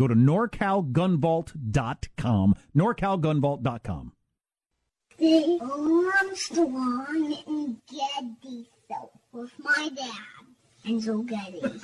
Go to norcalgunvault.com. norcalgunvault.com. The Armstrong and Getty show with my dad, Enzo Getty. and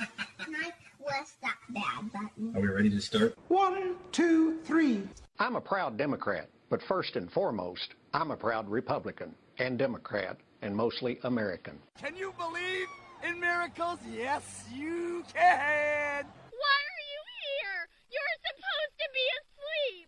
I press that bad button. Are we ready to start? One, two, three. I'm a proud Democrat, but first and foremost, I'm a proud Republican and Democrat and mostly American. Can you believe in miracles? Yes, you can. Why are you here? You're supposed to be asleep.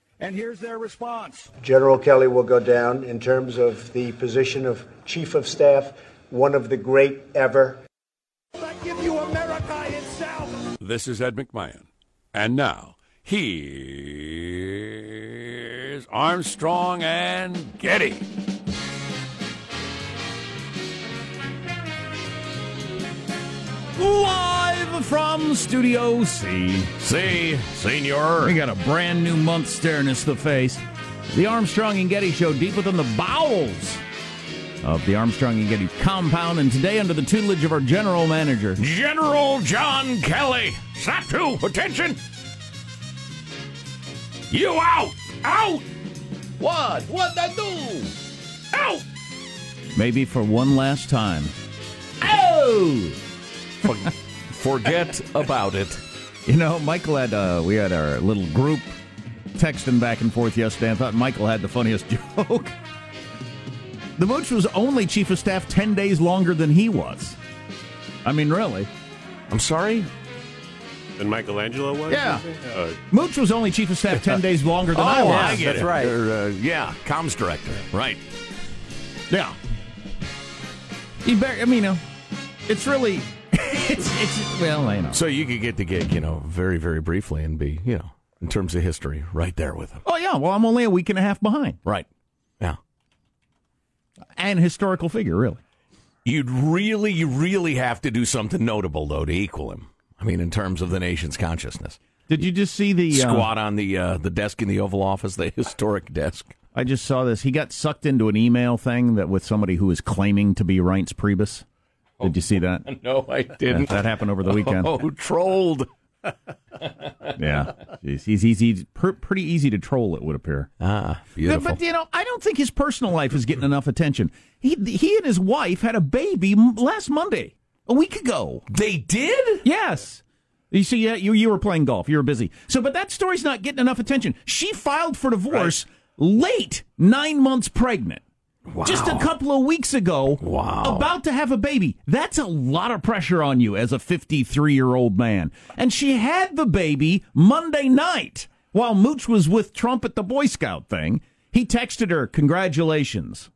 And here's their response. General Kelly will go down in terms of the position of Chief of Staff, one of the great ever. I give you America itself. This is Ed McMahon. And now, here's Armstrong and Getty. Live from Studio C. See, senor. We got a brand new month staring us the face. The Armstrong and Getty Show deep within the bowels of the Armstrong and Getty compound, and today under the tutelage of our general manager, General John Kelly. Satu, attention! You out! Out! What? What'd I do? Out! Maybe for one last time. Oh! Forget about it. You know, Michael had uh, we had our little group texting back and forth yesterday. I thought Michael had the funniest joke. The Mooch was only chief of staff ten days longer than he was. I mean, really. I'm sorry. Than Michelangelo was. Yeah. Uh, Mooch was only chief of staff ten days longer than oh, I was. I get That's it. right. Uh, yeah, comms director. Right. Yeah. You bear, I mean, you know, it's really, it's, it's, well, you know. So you could get the gig, you know, very, very briefly and be, you know, in terms of history, right there with him. Oh, yeah. Well, I'm only a week and a half behind. Right. Yeah. And historical figure, really. You'd really, really have to do something notable, though, to equal him. I mean, in terms of the nation's consciousness. Did you just see the squat uh, on the uh, the desk in the Oval Office, the historic desk? I just saw this. He got sucked into an email thing that with somebody who is claiming to be Reince Priebus. Did you see that? No, I didn't. Yeah, that happened over the weekend. Oh, trolled. yeah, Jeez. he's easy, pr- pretty easy to troll. It would appear. Ah, beautiful. But, but, you know, I don't think his personal life is getting enough attention. He he and his wife had a baby last Monday, a week ago. They did? Yes. You see, yeah, you you were playing golf. You were busy. So, but that story's not getting enough attention. She filed for divorce right. late, nine months pregnant. Wow. Just a couple of weeks ago, wow. about to have a baby. That's a lot of pressure on you as a 53 year old man. And she had the baby Monday night while Mooch was with Trump at the Boy Scout thing. He texted her, Congratulations.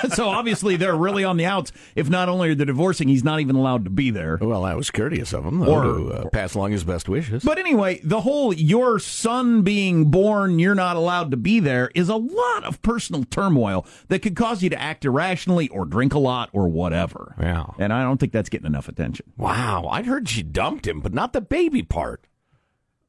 so obviously they're really on the outs. If not only are they divorcing, he's not even allowed to be there. Well, that was courteous of him, though, Or- to uh, pass along his best wishes. But anyway, the whole your son being born, you're not allowed to be there is a lot of personal turmoil that could cause you to act irrationally or drink a lot or whatever. Yeah. And I don't think that's getting enough attention. Wow, I'd heard she dumped him, but not the baby part.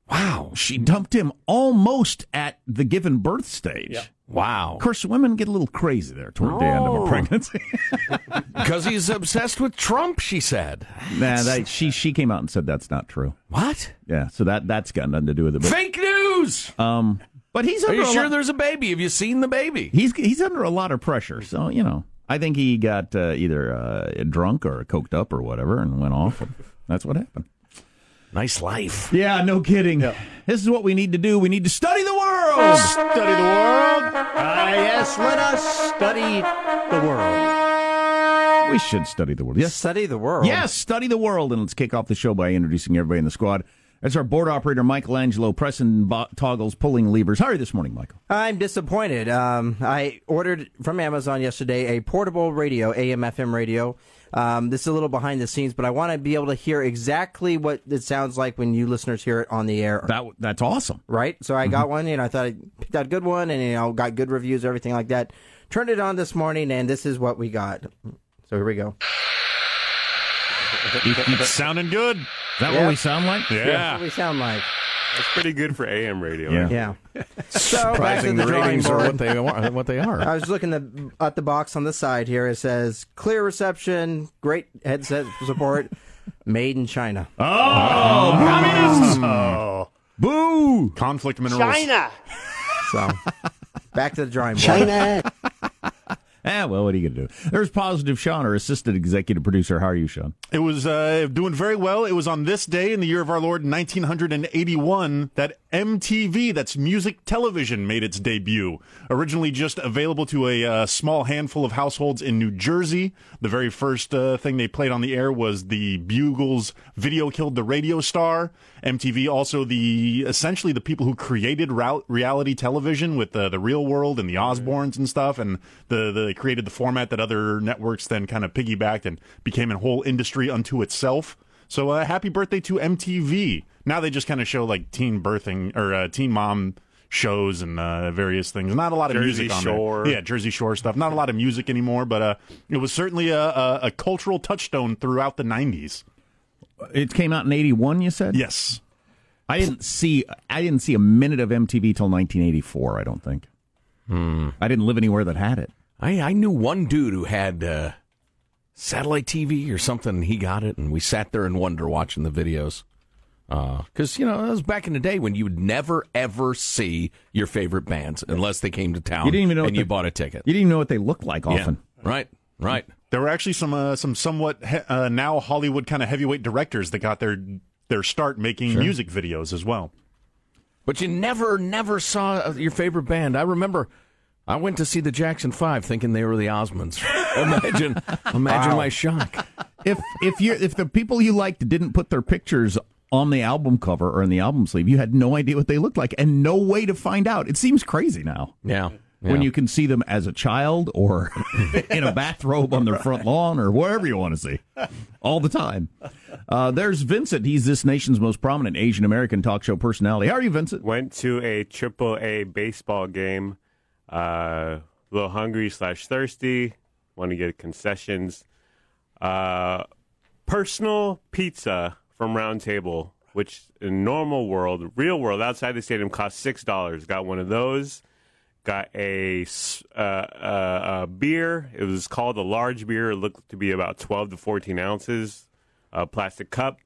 Wow. She dumped him almost at the given birth stage. Wow. Of course, women get a little crazy there toward the end of a Oh. pregnancy. Because he's obsessed with Trump, she said. nah, that, she she came out and said that's not true. What? Yeah, so that that's got nothing to do with it. But, Fake news! um, but he's Are you a sure lot- there's a baby? Have you seen the baby? he's he's under a lot of pressure. So you know, I think he got uh, either uh, drunk or coked up or whatever, and went off. That's what happened. Nice life. Yeah, no kidding. This is what we need to do. We need to study the world. Study the world. Ah, yes, let us study the world. We should study the world. Yes, Study the world. yes, study the world. And let's kick off the show by introducing everybody in the squad. That's our board operator, Michelangelo, pressing bo- toggles, pulling levers. How are you this morning, Michael? I'm disappointed. Um, I ordered from Amazon yesterday a portable radio, AM FM radio. Um, this is a little behind the scenes, but I want to be able to hear exactly what it sounds like when you listeners hear it on the air. That that's awesome. right? So I got one, and I thought I picked out a good one, and you know, got good reviews, everything like that. Turned it on this morning, and this is what we got. So here we go. It's sounding good. Is that Yeah. what we sound like? Yeah. That's what we sound like. That's pretty good for AM radio. Yeah. Yeah. So back to Surprising the the drawing ratings are what they are. What they are. I was looking the, at the box on the side here. It says clear reception, great headset support, made in China. Oh, oh. communists! Oh, Boo! conflict minerals. China. So back to the drawing board. Ah, well, what are you going to do? There's Positive Sean, our assistant executive producer. How are you, Sean? It was uh, doing very well. It was on this day in the year of our Lord 1981 that MTV, that's music television, made its debut. Originally just available to a uh, small handful of households in New Jersey. The very first uh, thing they played on the air was the Bugles' "Video Killed the Radio Star." MTV also the essentially the people who created reality television with the the Real World and the Osbournes and stuff, and the the they created the format that other networks then kind of piggybacked and became a whole industry unto itself. So uh, happy birthday to MTV. Now they just kind of show like teen birthing or uh, teen mom shows and uh, various things. Not a lot of Jersey music on Shore. there. Yeah, Jersey Shore stuff. Not a lot of music anymore, but uh, it was certainly a, a, a cultural touchstone throughout the 90s. It came out in '81. You said Yes. I didn't see. I didn't see a minute of MTV till 1984. I don't think. I didn't live anywhere that had it. I, I knew one dude who had uh, satellite TV or something. He got it, and we sat there in wonder watching the videos. Because, you know, that was back in the day when you would never, ever see your favorite bands unless they came to town You didn't even know and you the- bought a ticket. You didn't even know what they looked like often. Yeah. Right, right. There were actually some uh, some somewhat he- uh, now Hollywood kind of heavyweight directors that got their their start making Sure. music videos as well. But you never, never saw uh, your favorite band. I remember I went to see the Jackson Five thinking they were the Osmonds. imagine, imagine Wow. my shock. If if you if the people you liked didn't put their pictures on the album cover or in the album sleeve, you had no idea what they looked like and no way to find out. It seems crazy now. Yeah. When you can see them as a child or in a bathrobe on their front lawn or wherever you want to see, all the time. Uh, there's Vincent. He's this nation's most prominent Asian American talk show personality. How are you, Vincent? Went to a triple A baseball game. Uh, a little hungry slash thirsty. Want to get concessions. Uh, personal pizza from Round Table, which in normal world, real world, outside the stadium, costs six dollars. Got one of those. Got a, uh, uh, uh, beer. It was called a large beer. It looked to be about twelve to fourteen ounces. A plastic cup.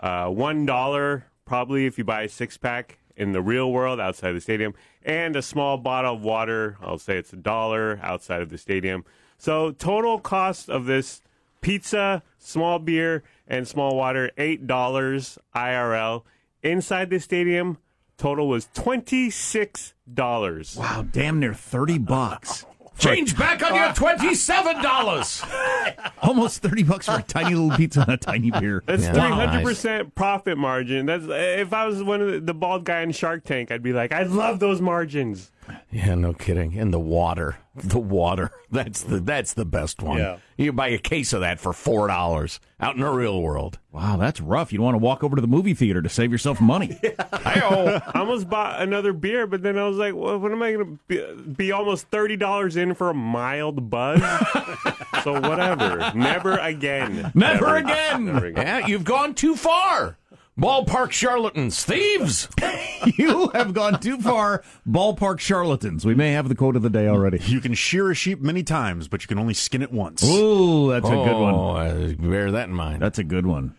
Uh, one dollar probably if you buy a six pack in the real world outside the stadium, and a small bottle of water. I'll say it's a dollar outside of the stadium. So total cost of this pizza, small beer, and small water eight dollars IRL inside the stadium. Total was twenty six dollars. Wow, damn near 30 bucks. Change back on your uh, twenty-seven dollars. Almost 30 bucks for a tiny little pizza and a tiny beer. That's three hundred percent profit margin. That's if I was one of the, the bald guy in Shark Tank, I'd be like, I love those margins. Yeah, no kidding. And the water, the water. That's the that's the best one. Yeah. You buy a case of that for four dollars out in the real world. Wow, that's rough. You'd want to walk over to the movie theater to save yourself money. I almost bought another beer, but then I was like, well, what am I going to be, be almost $30 in for a mild buzz? so whatever. Never again. Never, again. Never again. Yeah, you've gone too far. Ballpark charlatans, thieves. you have gone too far. Ballpark charlatans. We may have the quote of the day already. You can shear a sheep many times, but you can only skin it once. Ooh, that's a good one. Oh, bear that in mind. That's a good one.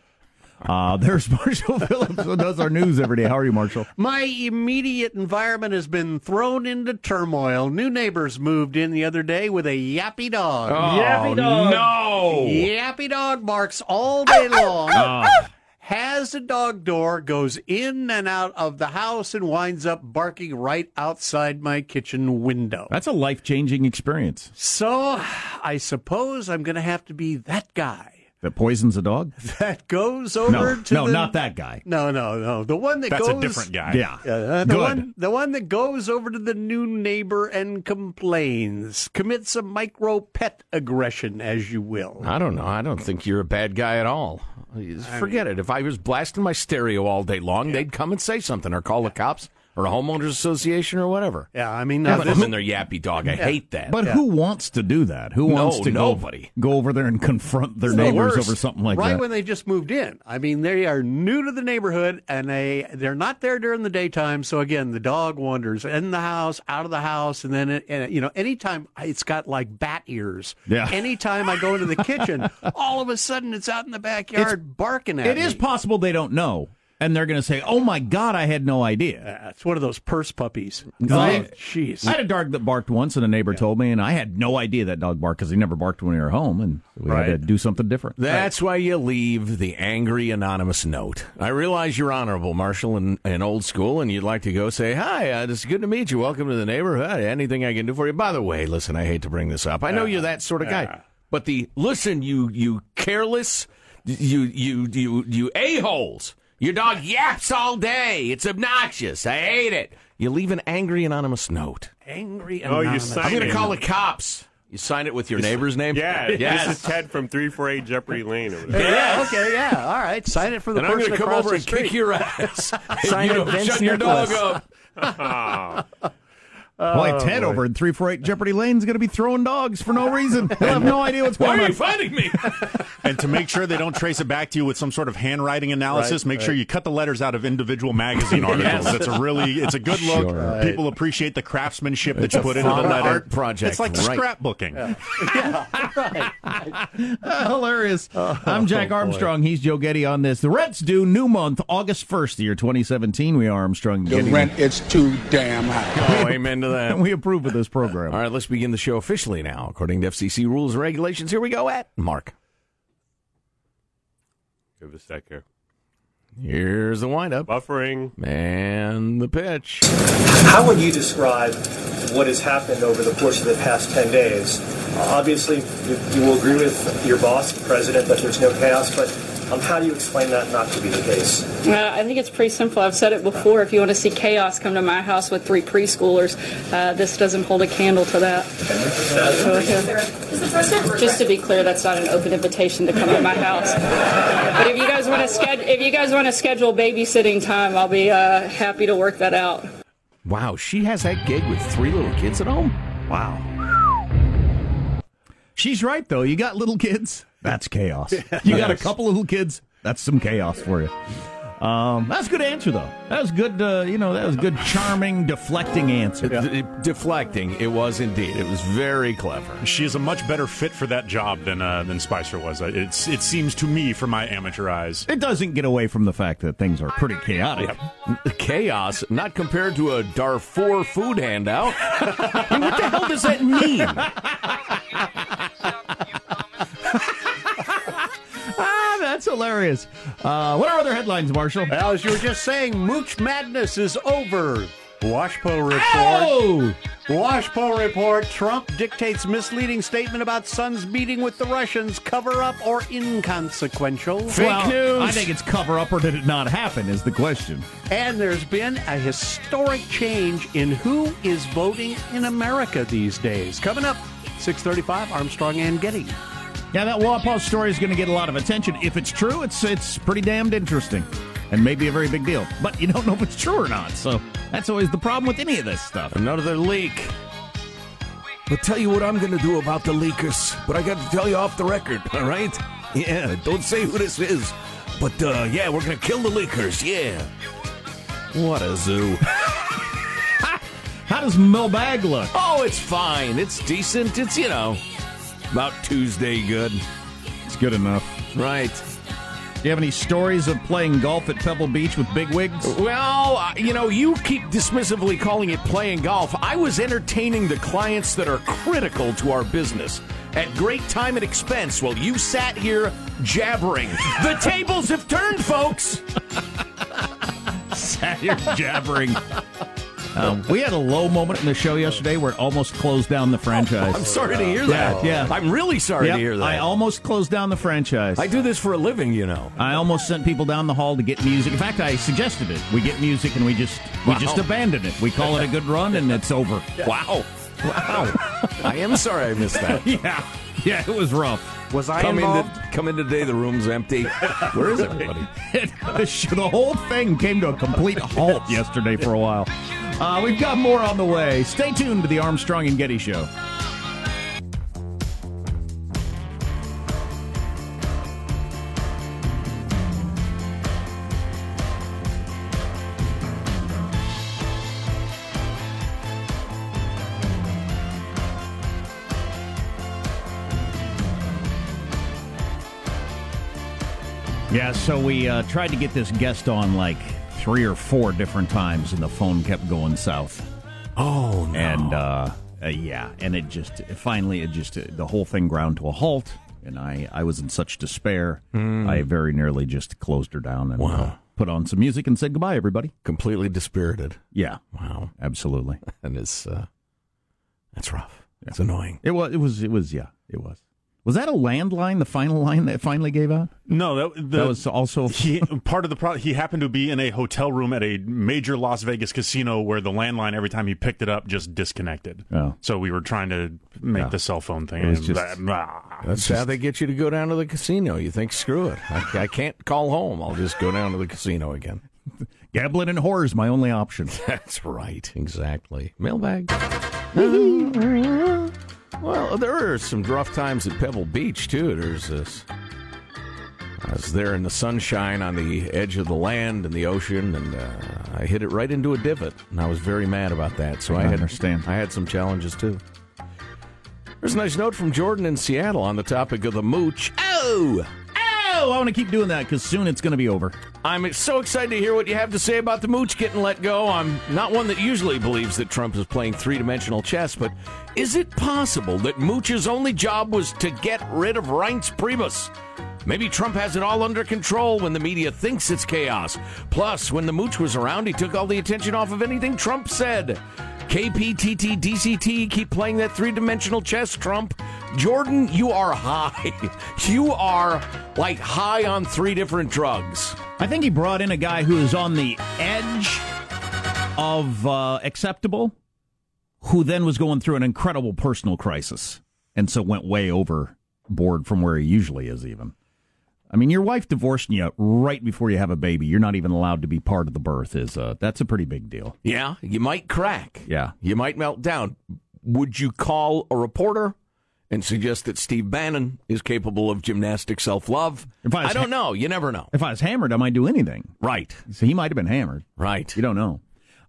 Uh, there's Marshall Phillips who does our news every day. How are you, Marshall? My immediate environment has been thrown into turmoil. New neighbors moved in the other day with a yappy dog. Oh, Yappy dog. no. Yappy dog barks all day long. Oh. Has a dog door, goes in and out of the house, and winds up barking right outside my kitchen window. That's a life changing experience. So I suppose I'm going to have to be that guy That poisons a dog? that goes over No, to no, the not that guy. No, no, no. The one that That's goes a different guy. Yeah. Uh, the Good. one, the one that goes over to the new neighbor and complains, commits a micro pet aggression, as you will. I don't know. I don't think you're a bad guy at all. Forget it. If I was blasting my stereo all day long, they'd come and say something or call the cops or a homeowners association or whatever. Yeah, I mean, Have now them this- in their yappy dog. I hate that. But who wants to do that? Who No, wants to go- nobody. Go, over there and confront their It's neighbors worst. over something like right that? Right when they just moved in. I mean, they are new to the neighborhood and they they're not there during the daytime. So again, the dog wanders in the house, out of the house, and then it, and, you know, anytime it's got like bat ears. Yeah. Anytime I go into the kitchen, all of a sudden it's out in the backyard barking at It me. is possible they don't know, and they're going to say, "Oh my God, I had no idea." Yeah, it's one of those purse puppies. I- Jeez. I had a dog that barked once, and a neighbor told me, and I had no idea that dog barked because he never barked when we were home, and we had to do something different. That's why you leave the angry anonymous note. I realize you're honorable, Marshall, and, and old school, and you'd like to go say, "Hi, uh, it's good to meet you. Welcome to the neighborhood. Anything I can do for you?" By the way, listen, I hate to bring this up. I know you're that sort of guy, but the listen, you you careless, you you you you a holes. Your dog yaps all day. It's obnoxious. I hate it. You leave an angry anonymous note. Angry Oh, you anonymous. sign I'm going to call the cops. You sign it with your neighbor's name. Yeah, yes. this is Ted from 348 Jeopardy Lane. Over there. Yeah, okay, yeah. All right. Sign it for the and I'm going to come over and kick your ass. Sign you it, don't Vince shut your dog up. Boy, Oh, Ted boy. over in 348 Jeopardy Lane's going to be throwing dogs for no reason. He'll have no idea what's Why going are on. you fighting me? And to make sure they don't trace it back to you with some sort of handwriting analysis, Right, make sure you cut the letters out of individual magazine articles. That's a really, it's a good look. Sure. People appreciate the craftsmanship that you put into the letter. art project, It's like right. scrapbooking. Uh, hilarious. I'm Jack oh, boy. Armstrong. He's Joe Getty on this. The rent's due new month, August 1st, the year 2017. We are Armstrong and The Getty. rent is too damn high. Oh, amen to that. And we approve of this program. All right, let's begin the show officially now. According to FCC rules and regulations, here we go at Mark. Give us a sec here. Here's the windup. Buffering. And the pitch. How would you describe what has happened over the course of the past 10 days? Uh, obviously, you, you will agree with your boss, the president, that there's no chaos, but um, how do you explain that not to be the case? Uh, I think it's pretty simple. I've said it before. If you want to see chaos, come to my house with three preschoolers. Uh, this doesn't hold a candle to that. So, yeah. Just to be clear, that's not an open invitation to come to my house. But if you guys want to schedule, if you guys want to schedule babysitting time, I'll be uh, happy to work that out. Wow, she has that gig with three little kids at home. Wow. She's right, though. You got little kids, that's chaos. You got a couple little kids, that's some chaos for you. Um, that's a good answer, though. That was good. Uh, you know, that was good, charming, deflecting answer. D- deflecting, it was indeed. It was very clever. She is a much better fit for that job than uh, than Spicer was. Uh, It's it seems to me, from my amateur eyes. It doesn't get away from the fact that things are pretty chaotic. Chaos, not compared to a Darfur food handout. I mean, what the hell does that mean? That's hilarious. Uh, what are other headlines, Marshall? Well, as you were just saying, Mooch Madness is over. Washpo report. Oh! Washpo report. Trump dictates misleading statement about son's meeting with the Russians. Cover up or inconsequential? Fake well, news. I think it's cover up or did it not happen is the question. And there's been a historic change in who is voting in America these days. Coming up, 635, Armstrong and Getty. Yeah, that WaPo story is going to get a lot of attention. If it's true, it's it's pretty damned interesting and maybe a very big deal. But you don't know if it's true or not. So that's always the problem with any of this stuff. Another leak. I'll tell you what I'm going to do about the leakers, but I got to tell you off the record, all right? Yeah, don't say who this is. But uh, yeah, we're going to kill the leakers, yeah. What a zoo. How does Mailbag look? Oh, it's fine. It's decent. It's, you know, about Tuesday good. It's good enough. Right. Do you have any stories of playing golf at Pebble Beach with bigwigs? Well, uh, you know, you keep dismissively calling it playing golf. I was entertaining the clients that are critical to our business at great time and expense while you sat here jabbering. the tables have turned, folks. sat here jabbering. Um, we had a low moment in the show yesterday where it almost closed down the franchise. I'm sorry to hear that. Yeah, yeah. I'm really sorry Yep, to hear that. I almost closed down the franchise. I do this for a living, you know. I almost sent people down the hall to get music. In fact, I suggested it. We get music and we just we Wow. just abandon it. We call it a good run and it's over. Wow. Wow. I am sorry I missed that. yeah. Yeah, it was rough. Was I come involved? In come in today, the room's empty. Where is everybody? the the whole thing came to a complete halt yesterday for a while. Uh, we've got more on the way. Stay tuned to the Armstrong and Getty Show. Yeah, so we uh, tried to get this guest on like three or four different times, and the phone kept going south. Oh, no. And uh, uh, yeah, and it just finally it just the whole thing ground to a halt, and I I was in such despair, Hmm. I very nearly just closed her down and Wow. uh, put on some music and said goodbye, everybody. Completely dispirited. Yeah, Wow. absolutely. And it's uh, that's rough. It's annoying. It was it was it was yeah, it was. Was that a landline? The final line that finally gave out? No, that, the, that was also he, part of the problem. He happened to be in a hotel room at a major Las Vegas casino where the landline, every time he picked it up, just disconnected. Oh. So we were trying to make Yeah. the cell phone thing. And just- that- ah. That's how they get you to go down to the casino. You think, screw it. I, I can't call home. I'll just go down to the casino again. Gambling and horror is my only option. That's right. Exactly. Mailbag. Well, there are some rough times at Pebble Beach, too. There's this. I was there in the sunshine on the edge of the land and the ocean, and uh, I hit it right into a divot, and I was very mad about that. So I, I had, understand. I had some challenges too. There's a nice note from Jordan in Seattle on the topic of the mooch. Oh, Oh, I want to keep doing that because soon it's going to be over. I'm so excited to hear what you have to say about the mooch getting let go. I'm not one that usually believes that Trump is playing three dimensional chess, but is it possible that Mooch's only job was to get rid of Reince Priebus? Maybe Trump has it all under control when the media thinks it's chaos. Plus, when the mooch was around, he took all the attention off of anything Trump said. KPTT DCT, keep playing that three dimensional chess, Trump. Jordan, you are high. You are like high on three different drugs. I think he brought in a guy who is on the edge of uh, acceptable, who then was going through an incredible personal crisis, and so went way overboard from where he usually is. Even, I mean, your wife divorcing you right before you have a baby. You're not even allowed to be part of the birth. Is uh, that's a pretty big deal. Yeah, you might crack. Yeah. You might melt down. Would you call a reporter and suggest that Steve Bannon is capable of gymnastic self love? I I don't ha- know. You never know. If I was hammered, I might do anything. Right. So he might have been hammered. Right. You don't know.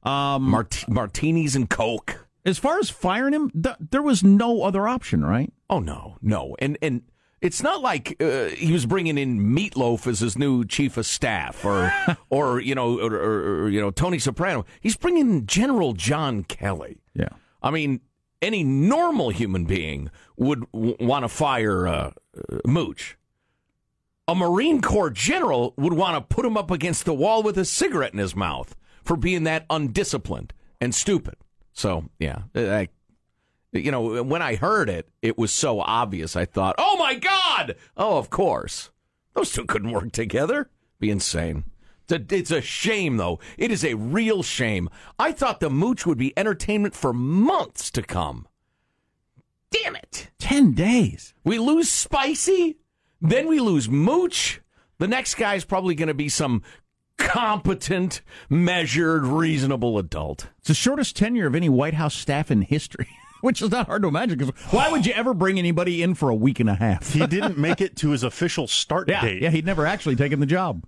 Um, Mart- martinis and Coke. as far as firing him, th- there was no other option, right? Oh, no, no. And, and it's not like uh, he was bringing in Meatloaf as his new chief of staff or, or you know, or, or, or, you know, Tony Soprano. He's bringing in General John Kelly. Yeah. I mean, any normal human being would w- want to fire uh, Mooch. A Marine Corps general would want to put him up against the wall with a cigarette in his mouth for being that undisciplined and stupid. So yeah, I, you know, when I heard it, it was so obvious. I thought, oh my god! Oh, of course, those two couldn't work together. Be insane. It's a, it's a shame, though. It is a real shame. I thought the mooch would be entertainment for months to come. Damn it! Ten days. We lose Spicy, then we lose Mooch. The next guy is probably going to be some competent, measured, reasonable adult. It's the shortest tenure of any White House staff in history. Which is not hard to imagine because why would you ever bring anybody in for a week and a half? He didn't make it to his official start yeah, date. Yeah, he'd never actually taken the job.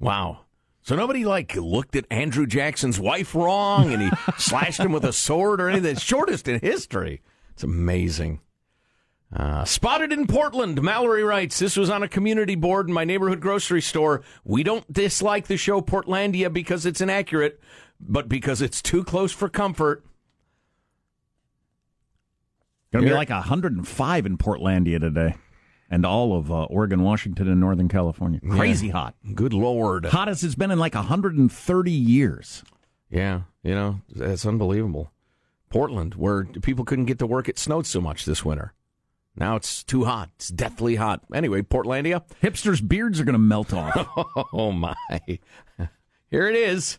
Wow. So nobody like looked at Andrew Jackson's wife wrong and he slashed him with a sword or anything. It's shortest in history. It's amazing. Uh, spotted in Portland, Mallory writes, This was on a community board in my neighborhood grocery store. We don't dislike the show Portlandia because it's inaccurate, but because it's too close for comfort. Going to be like 105 in Portlandia today, and all of uh, Oregon, Washington, and Northern California. Crazy Yeah. hot. Good lord. Hottest it's been in like 130 years. Yeah, you know, that's unbelievable. Portland, where people couldn't get to work, it snowed so much this winter. Now it's too hot. It's deathly hot. Anyway, Portlandia. Hipsters' beards are going to melt off. oh, my. Here it is.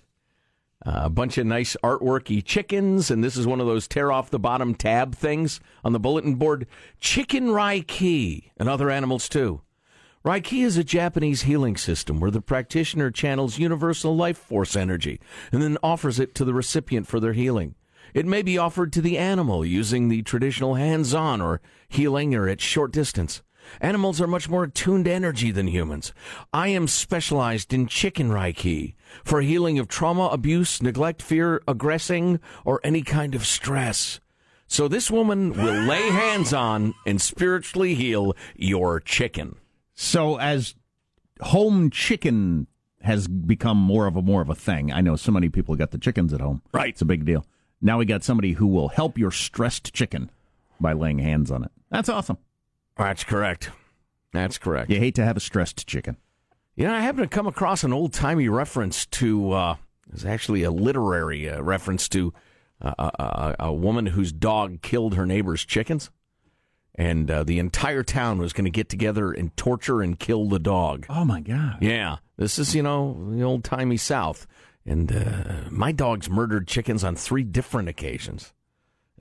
Uh, a bunch of nice artworky chickens, and this is one of those tear off the bottom tab things on the bulletin board. Chicken Reiki, and other animals too. Reiki is a Japanese healing system where the practitioner channels universal life force energy and then offers it to the recipient for their healing. It may be offered to the animal using the traditional hands on or healing or at short distance. Animals are much more attuned to energy than humans. I am specialized in chicken Reiki for healing of trauma, abuse, neglect, fear, aggressing, or any kind of stress. So this woman will lay hands on and spiritually heal your chicken. So as home chicken has become more of a more of a thing. I know so many people got the chickens at home. Right. It's a big deal. Now we got somebody who will help your stressed chicken by laying hands on it. That's awesome. That's correct. That's correct. You hate to have a stressed chicken. You know, I happen to come across an old timey reference to. Uh, it's actually a literary uh, reference to uh, a, a, a woman whose dog killed her neighbor's chickens, and uh, the entire town was going to get together and torture and kill the dog. Oh my god! Yeah, this is you know the old timey South, and uh, my dog's murdered chickens on three different occasions.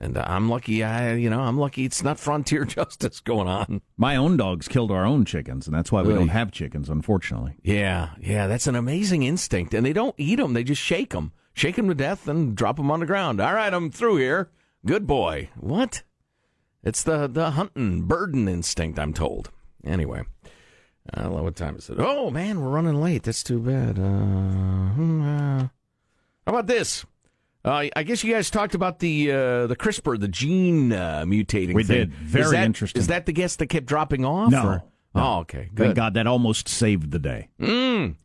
And uh, I'm lucky, I you know I'm lucky it's not frontier justice going on. My own dogs killed our own chickens, and that's why we Really? don't have chickens, unfortunately. Yeah, yeah, that's an amazing instinct. And they don't eat them; they just shake them, shake them to death, and drop them on the ground. All right, I'm through here. Good boy. What? It's the the hunting burden instinct. I'm told. Anyway, uh, what time is it? Oh man, we're running late. That's too bad. Uh, hmm, uh, how about this? Uh, I guess you guys talked about the uh, the CRISPR, the gene uh, mutating. We thing. did. Very is that, interesting. Is that the guest that kept dropping off? No. or- No. Oh, okay. Good. Thank God that almost saved the day. Mm.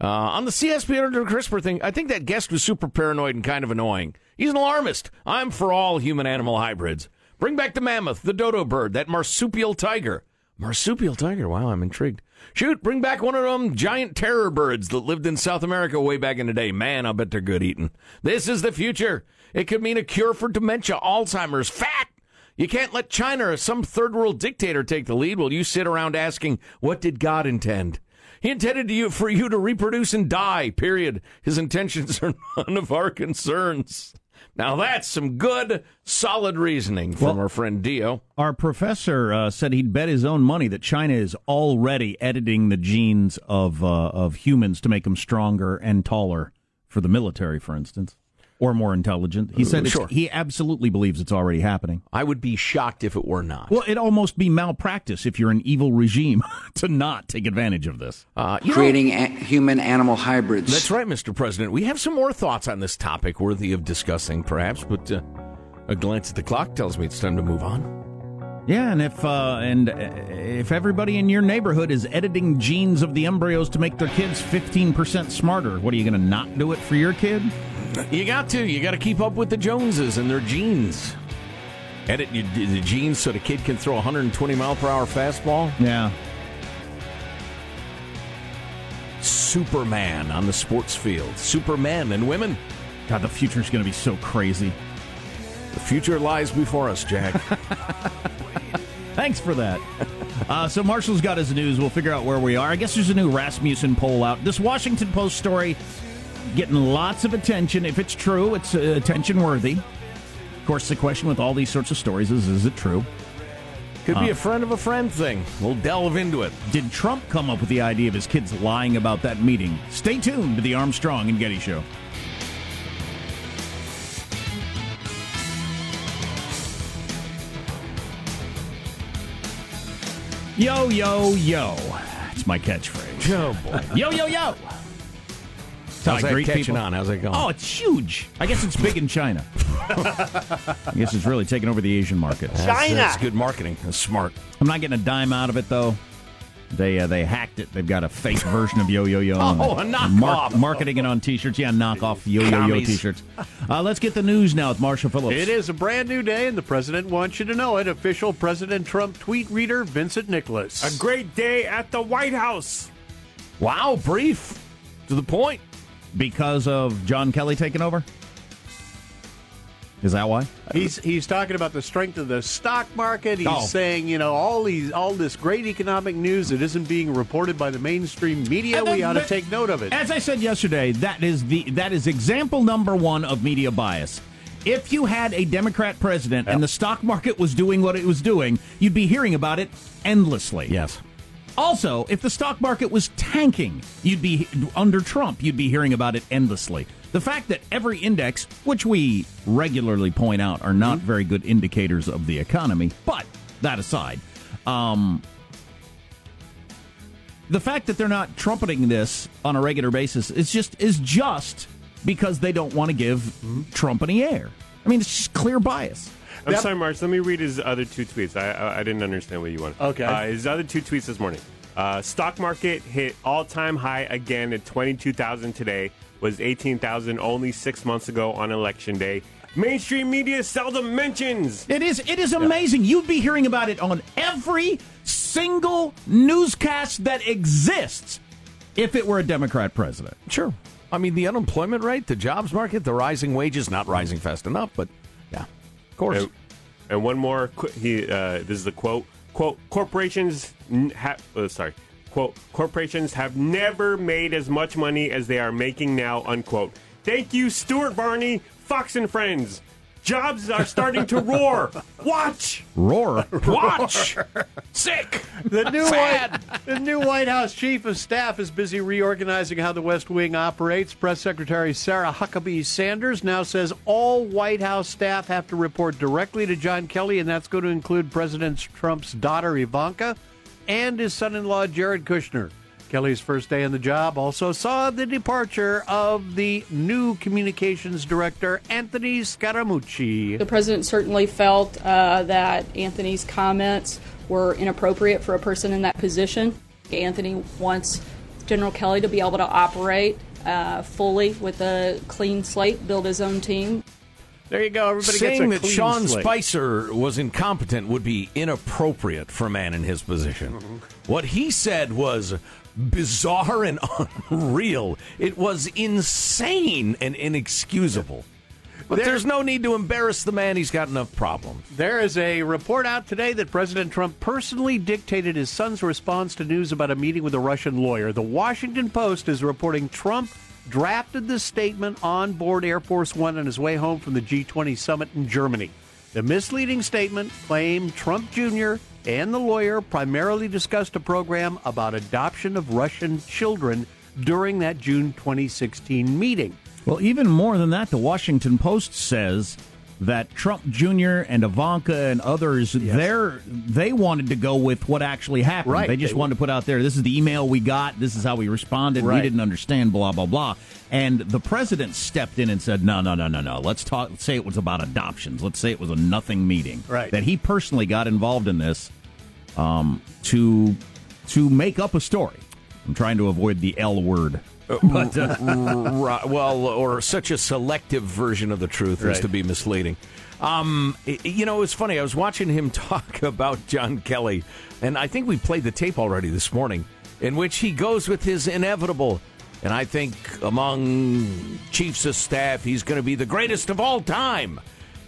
Uh, on the CSP under CRISPR thing, I think that guest was super paranoid and kind of annoying. He's an alarmist. I'm for all human animal hybrids. Bring back the mammoth, the dodo bird, that marsupial tiger. Marsupial tiger? Wow, I'm intrigued. Shoot, bring back one of them giant terror birds that lived in South America way back in the day. Man, I bet they're good eating. This is the future. It could mean a cure for dementia, Alzheimer's, fat. You can't let China or some third world dictator take the lead while you sit around asking, what did God intend? He intended you for you to reproduce and die, period. His intentions are none of our concerns. Now that's some good, solid reasoning from our friend Dio. Our professor uh, said he'd bet his own money that China is already editing the genes of uh, of humans to make them stronger and taller for the military, for instance, or more intelligent. He said it's- Sure. he absolutely believes it's already happening. I would be shocked if it were not. Well, it'd almost be malpractice if you're an evil regime to not take advantage of this. Uh, you know- creating a- human animal hybrids. That's right, Mr. President. We have some more thoughts on this topic worthy of discussing, perhaps, but uh, a glance at the clock tells me it's time to move on. Yeah, and if uh, and uh, if everybody in your neighborhood is editing genes of the embryos to make their kids 15% smarter, what are you going to not do it for your kid? You got to. You got to keep up with the Joneses and their genes. Edit your, the genes so the kid can throw a 120 mile per hour fastball. Yeah. Superman on the sports field. Superman and women. God, the future's going to be so crazy. The future lies before us, Jack. Thanks for that. Uh, so Marshall's got his news. We'll figure out where we are. I guess there's a new Rasmussen poll out. This Washington Post story getting lots of attention. If it's true, it's uh, attention worthy. Of course, the question with all these sorts of stories is: Is it true? Could be Uh, a friend of a friend thing. We'll delve into it. Did Trump come up with the idea of his kids lying about that meeting? Stay tuned to the Armstrong and Getty Show. Yo, yo, yo. It's my catchphrase. Oh, boy. Yo, yo, yo. That's How's that greet catching people. on? How's that going? Oh, it's huge. I guess it's big in China. I guess it's really taking over the Asian market. That's, that's good marketing. That's smart. I'm not getting a dime out of it though. They uh, they hacked it. They've got a fake version of Yo Yo Yo. Oh, and a knockoff. marketing it on T-shirts. Yeah, knockoff Yo Yo Yo T-shirts. Uh, let's get the news now with Marshall Phillips. It is a brand new day, and the president wants you to know it. Official President Trump tweet reader Vincent Nicholas. A great day at the White House. Wow, brief to the point. Because of John Kelly taking over. Is that why? He's he's talking about the strength of the stock market. He's Oh. saying, you know, all these all this great economic news that isn't being reported by the mainstream media. And we ought to take note of it. As I said yesterday, that is the that is example number one of media bias. If you had a Democrat president and the stock market was doing what it was doing, you'd be hearing about it endlessly. Yes. Also, if the stock market was tanking, you'd be under Trump, you'd be hearing about it endlessly. The fact that every index, which we regularly point out are not very good indicators of the economy, but that aside, um, the fact that they're not trumpeting this on a regular basis is just is just because they don't want to give Trump any air. I mean, it's just clear bias. I'm sorry, March. Let me read his other two tweets. I I, I didn't understand what you wanted. Okay. Uh, his other two tweets this morning. Uh, stock market hit all time high again at 22,000 today. Was 18,000 only six months ago on election day. Mainstream media seldom mentions. It is it is amazing. You'd be hearing about it on every single newscast that exists if it were a Democrat president. Sure. I mean, the unemployment rate, the jobs market, the rising wages, not rising fast enough, but yeah, of course. And, and one more. He uh, this is the quote. Quote: Corporations have. Uh, sorry. Quote: Corporations have never made as much money as they are making now. Unquote. Thank you, Stuart Varney, Fox and Friends. Jobs are starting to roar. Watch. Roar. Watch. Sick. The new White, the new White House chief of staff is busy reorganizing how the West Wing operates. Press Secretary Sarah Huckabee Sanders now says all White House staff have to report directly to John Kelly, and that's going to include President Trump's daughter Ivanka and his son-in-law Jared Kushner. Kelly's first day on the job also saw the departure of the new communications director Anthony Scaramucci. The president certainly felt uh, that Anthony's comments were inappropriate for a person in that position. Anthony wants General Kelly to be able to operate uh, fully with a clean slate, build his own team. There you go. Everybody Saying gets a that clean Sean slate. Spicer was incompetent would be inappropriate for a man in his position. Mm-hmm. What he said was bizarre and unreal. It was insane and inexcusable. But There- there's no need to embarrass the man. He's got enough problems. There is a report out today that President Trump personally dictated his son's response to news about a meeting with a Russian lawyer. The Washington Post is reporting Trump drafted the statement on board Air Force One on his way home from the G20 summit in Germany. The misleading statement claimed Trump Jr. and the lawyer primarily discussed a program about adoption of Russian children during that June 2016 meeting. Well, even more than that, the Washington Post says that Trump Jr. and Ivanka and others, they're they wanted to go with what actually happened. Right. They just They- wanted to put out there, this is the email we got, this is how we responded, we didn't understand, blah blah blah. And the president stepped in and said, no, no, no, no, no. Let's talk. Let's say it was about adoptions. Let's say it was a nothing meeting. Right. That he personally got involved in this um, to to make up a story. I'm trying to avoid the L word. But, uh, Right, well, or such a selective version of the truth as to be misleading. Um, you know, it's funny. I was watching him talk about John Kelly, and I think we played the tape already this morning, in which he goes with his inevitable. And I think among chiefs of staff, he's going to be the greatest of all time.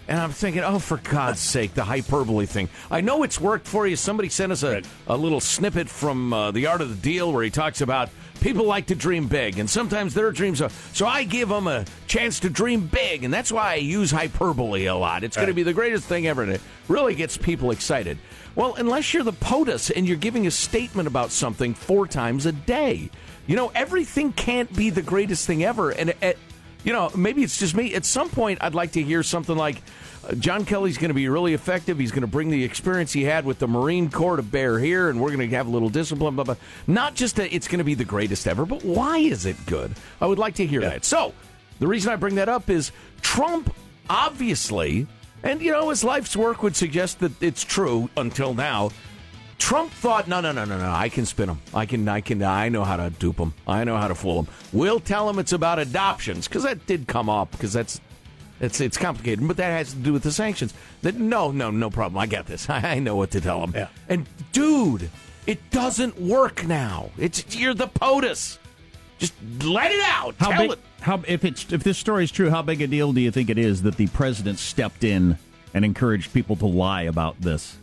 And I'm thinking, oh, for God's sake, the hyperbole thing. I know it's worked for you. Somebody sent us a, a little snippet from uh, The Art of the Deal where he talks about people like to dream big, and sometimes their dreams are. So I give them a chance to dream big, and that's why I use hyperbole a lot. It's going to be the greatest thing ever, and it really gets people excited. Well, unless you're the POTUS and you're giving a statement about something four times a day, you know, everything can't be the greatest thing ever. And at, you know, maybe it's just me. At some point, I'd like to hear something like uh, John Kelly's going to be really effective. He's going to bring the experience he had with the Marine Corps to bear here, and we're going to have a little discipline. Blah, blah. Not just that it's going to be the greatest ever, but why is it good? I would like to hear that. So, the reason I bring that up is Trump obviously, and you know, his life's work would suggest that it's true until now. Trump thought, no, no, no, no, no. I can spin them. I can, I can, I know how to dupe them. I know how to fool them. We'll tell them it's about adoptions because that did come up because that's, it's, it's complicated, but that has to do with the sanctions. That no, no, no problem. I got this. I know what to tell them. Yeah. And dude, it doesn't work now. It's you're the POTUS. Just let it out. How tell big? it. How if it's if this story is true, how big a deal do you think it is that the president stepped in and encouraged people to lie about this,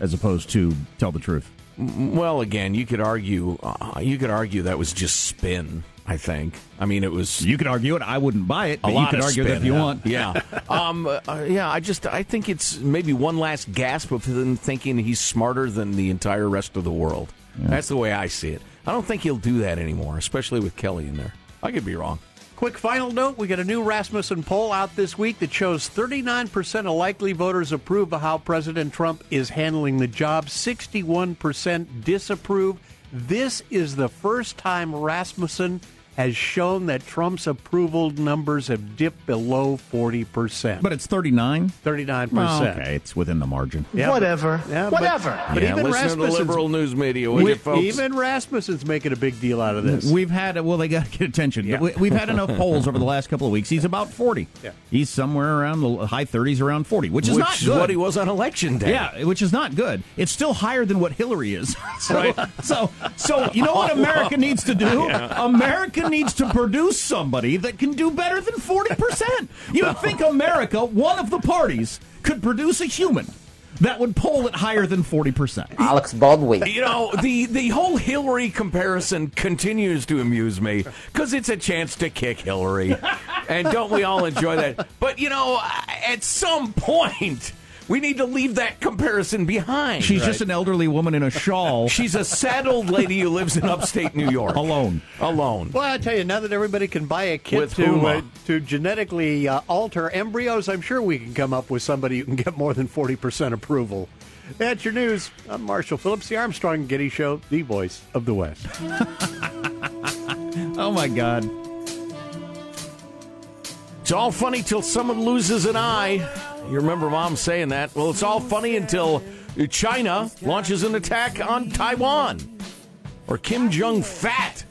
as opposed to tell the truth? Well, again, you could argue. Uh, you could argue that was just spin. I think. I mean, it was. You could argue it. I wouldn't buy it, A but you could argue it if you yeah. want. Yeah. um, uh, yeah. I just. I think it's maybe one last gasp of him thinking he's smarter than the entire rest of the world. That's the way I see it. I don't think he'll do that anymore, especially with Kelly in there. I could be wrong. Quick final note we got a new Rasmussen poll out this week that shows 39% of likely voters approve of how President Trump is handling the job, 61% disapprove. This is the first time Rasmussen has shown that Trump's approval numbers have dipped below 40%. But it's thirty nine. 39%. Well, okay, it's within the margin. Yeah, Whatever. but- yeah, Whatever. But, but Yeah, even listen to the Rasmussen's- liberal news media, we- you, folks? Even Rasmussen's making a big deal out of this. We've had well, they got to get attention. Yeah. We, we've had enough polls over the last couple of weeks. He's about forty. Yeah. He's somewhere around the high thirties, around forty, which is Which not is good. what he was on election day. Yeah, which is not good. It's still higher than what Hillary is. so, so, so you know what America needs to do? America needs to produce somebody that can do better than forty percent. You would think America, one of the parties, could produce a human that would poll it higher than forty percent. Alex Baldwin. You know, the, the whole Hillary comparison continues to amuse me because it's a chance to kick Hillary. and don't we all enjoy that? But, you know, at some point, we need to leave that comparison behind. She's just an elderly woman in a shawl, She's a sad old lady who lives in upstate New York. alone. Alone. Well, I tell you, now that everybody can buy a kit With to uh, to genetically uh, alter embryos, I'm sure we can come up with somebody who can get more than 40% approval. That's your news. I'm Marshall Phillips, the Armstrong and Getty Show, the voice of the West. Oh my God! It's all funny till someone loses an eye. You remember mom saying that? Well, it's all funny until China launches an attack on Taiwan. Or Kim Jong Fat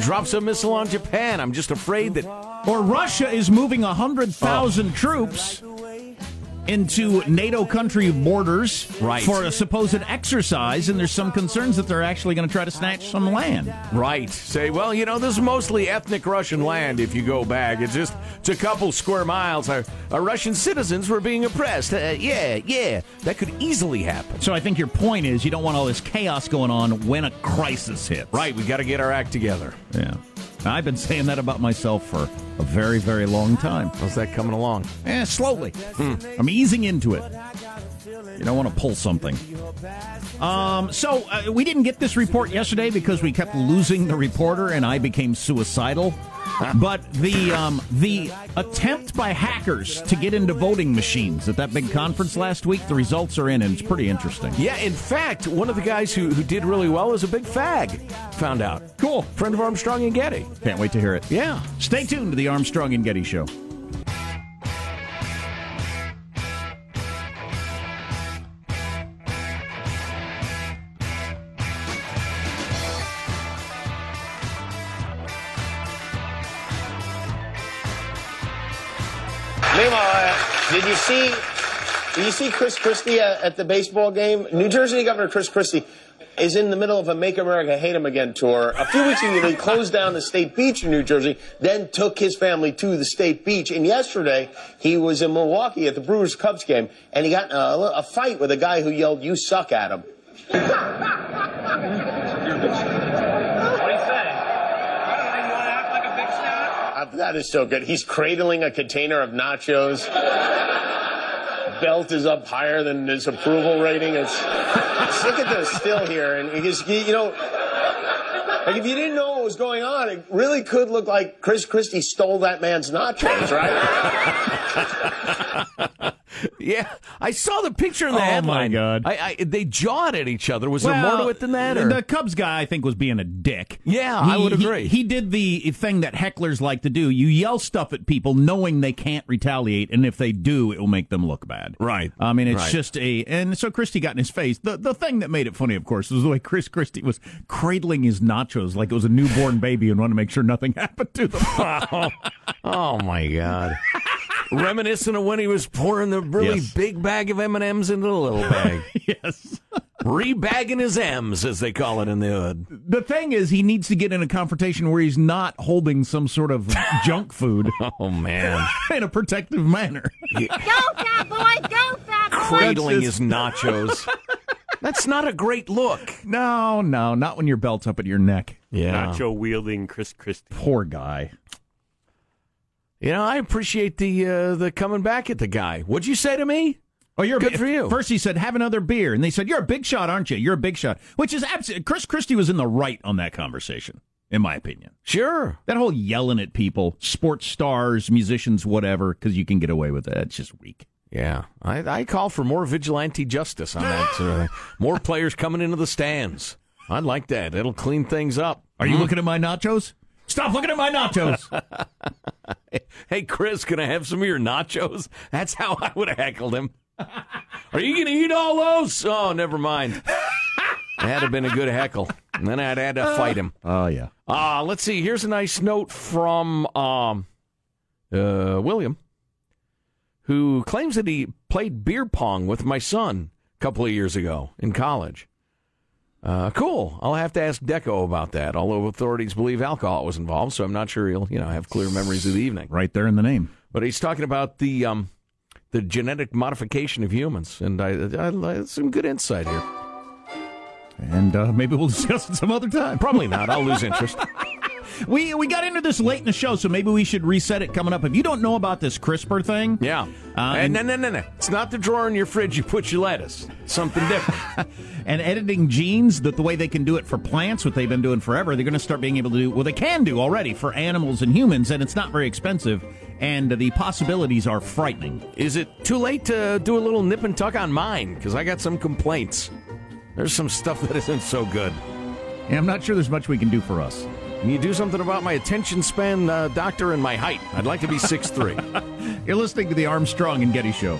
drops a missile on Japan. I'm just afraid that Or Russia is moving hundred thousand troops into NATO country borders Right. for a supposed exercise, and there's some concerns that they're actually going to try to snatch some land. Right. Say, well, you know, this is mostly ethnic Russian land if you go back. It's just, it's a couple square miles. Our, our Russian citizens were being oppressed. Uh, yeah, yeah. That could easily happen. So I think your point is you don't want all this chaos going on when a crisis hits. Right. We got to get our act together. Yeah. I've been saying that about myself for a very, very long time. How's that coming along? Eh, slowly. I'm easing into it. You don't want to pull something. Um, so uh, we didn't get this report yesterday because we kept losing the reporter, and I became suicidal. but the um, the attempt by hackers to get into voting machines at that big conference last week, the results are in, and it's pretty interesting. Yeah, in fact, one of the guys who, who did really well is a big fag. Found out. Cool. Friend of Armstrong and Getty. Can't wait to hear it. Yeah. Stay tuned to the Armstrong and Getty Show. Meanwhile, did you see? Did you see Chris Christie at, at the baseball game? New Jersey Governor Chris Christie is in the middle of a Make America Hate Him Again tour. A few weeks ago, he closed down the state beach in New Jersey, then took his family to the state beach. And yesterday, he was in Milwaukee at the Brewers Cubs game, and he got a, a fight with a guy who yelled, You suck at him. that is so good. He's cradling a container of nachos. Belt is up higher than his approval rating. It's look at this still here, and you know, like if you didn't know what was going on, it really could look like Chris Christie stole that man's nachos, right? Yeah, I saw the picture in the Oh, my headline. God. I, I, they jawed at each other. Was there more to it than that? Or? The Cubs guy, I think, was being a dick. Yeah, I would he- agree. He, did the thing that hecklers like to do. You yell stuff at people knowing they can't retaliate, and if they do, it will make them look bad. Right. I mean, it's Right. just a. And so Christie got in his face. The the thing that made it funny, of course, was the way Chris Christie was cradling his nachos like it was a newborn baby and wanted to make sure nothing happened to them. oh, oh my God! Reminiscent of when he was pouring the really Yes. big bag of M and M's into the little bag. yes, rebagging his M's, as they call it in the hood. The thing is, he needs to get in a confrontation where he's not holding some sort of junk food. Oh man, in a protective manner. Go, fat boy! Go, fat boy! cradling his nachos. That's not a great look. No, no, not when your belt's up at your neck. Yeah. Nacho wielding Chris Christie. Poor guy. You know, I appreciate the uh, the coming back at the guy. What'd you say to me? Oh, you're good a, for you. First, he said, "Have another beer," and they said, "You're a big shot, aren't you? You're a big shot." Which is absolutely Chris Christie was in the right on that conversation, in my opinion. Sure, that whole yelling at people, sports stars, musicians, whatever, because you can get away with it. It's just weak. Yeah, I, I call for more vigilante justice on that. sort of thing. more players coming into the stands. I'd like that. It'll clean things up. Are you Hmm? looking at my nachos? Stop looking at my nachos. hey, Chris, can I have some of your nachos? That's how I would have heckled him. Are you going to eat all those? Oh, never mind. That'd have been a good heckle. And then I'd had to fight him. Oh yeah. Uh, let's see. Here's a nice note from um, uh, William, who claims that he played beer pong with my son a couple of years ago in college. Uh, cool. I'll have to ask Deco about that. Although authorities believe alcohol was involved, so I'm not sure he'll, you know, have clear memories of the evening. Right there in the name. But he's talking about the um, the genetic modification of humans, and I, I, I some good insight here. And uh, maybe we'll discuss it some other time. Probably not. I'll lose interest. We we got into this late in the show, so maybe we should reset it coming up. If you don't know about this CRISPR thing, Yeah. Uh, and no, no, no, no. It's not the drawer in your fridge you put your lettuce. Something different. and editing genes, that the way they can do it for plants, what they've been doing forever, they're going to start being able to do. Well, they can do already for animals and humans, and it's not very expensive. And the possibilities are frightening. Is it too late to do a little nip and tuck on mine? Because I got some complaints. There's some stuff that isn't so good. And I'm not sure there's much we can do for us. Can you do something about my attention span, uh, doctor, and my height? I'd like to be 6'3. You're listening to the Armstrong and Getty Show.